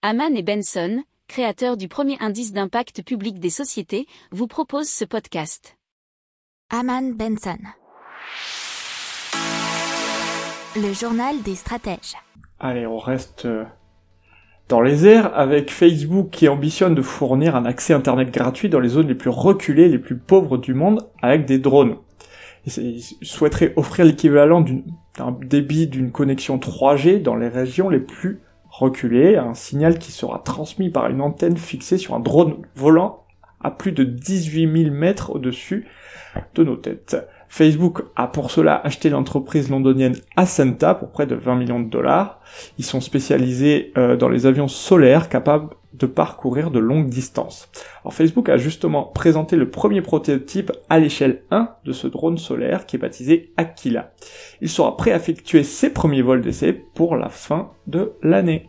Haman et Benson, créateurs du premier indice d'impact public des sociétés, vous proposent ce podcast. Haman Benson. Le journal des stratèges. Allez, on reste euh, dans les airs avec Facebook qui ambitionne de fournir un accès Internet gratuit dans les zones les plus reculées, les plus pauvres du monde avec des drones. Il souhaiterait offrir l'équivalent d'un débit d'une connexion 3G dans les régions les plus reculées, un signal qui sera transmis par une antenne fixée sur un drone volant à plus de 18 000 mètres au-dessus de nos têtes. Facebook a pour cela acheté l'entreprise londonienne Ascenta pour près de 20 millions de dollars. Ils sont spécialisés euh, dans les avions solaires capables de parcourir de longues distances. Alors Facebook a justement présenté le premier prototype à l'échelle 1 de ce drone solaire qui est baptisé Aquila. Il sera prêt à effectuer ses premiers vols d'essai pour la fin de l'année.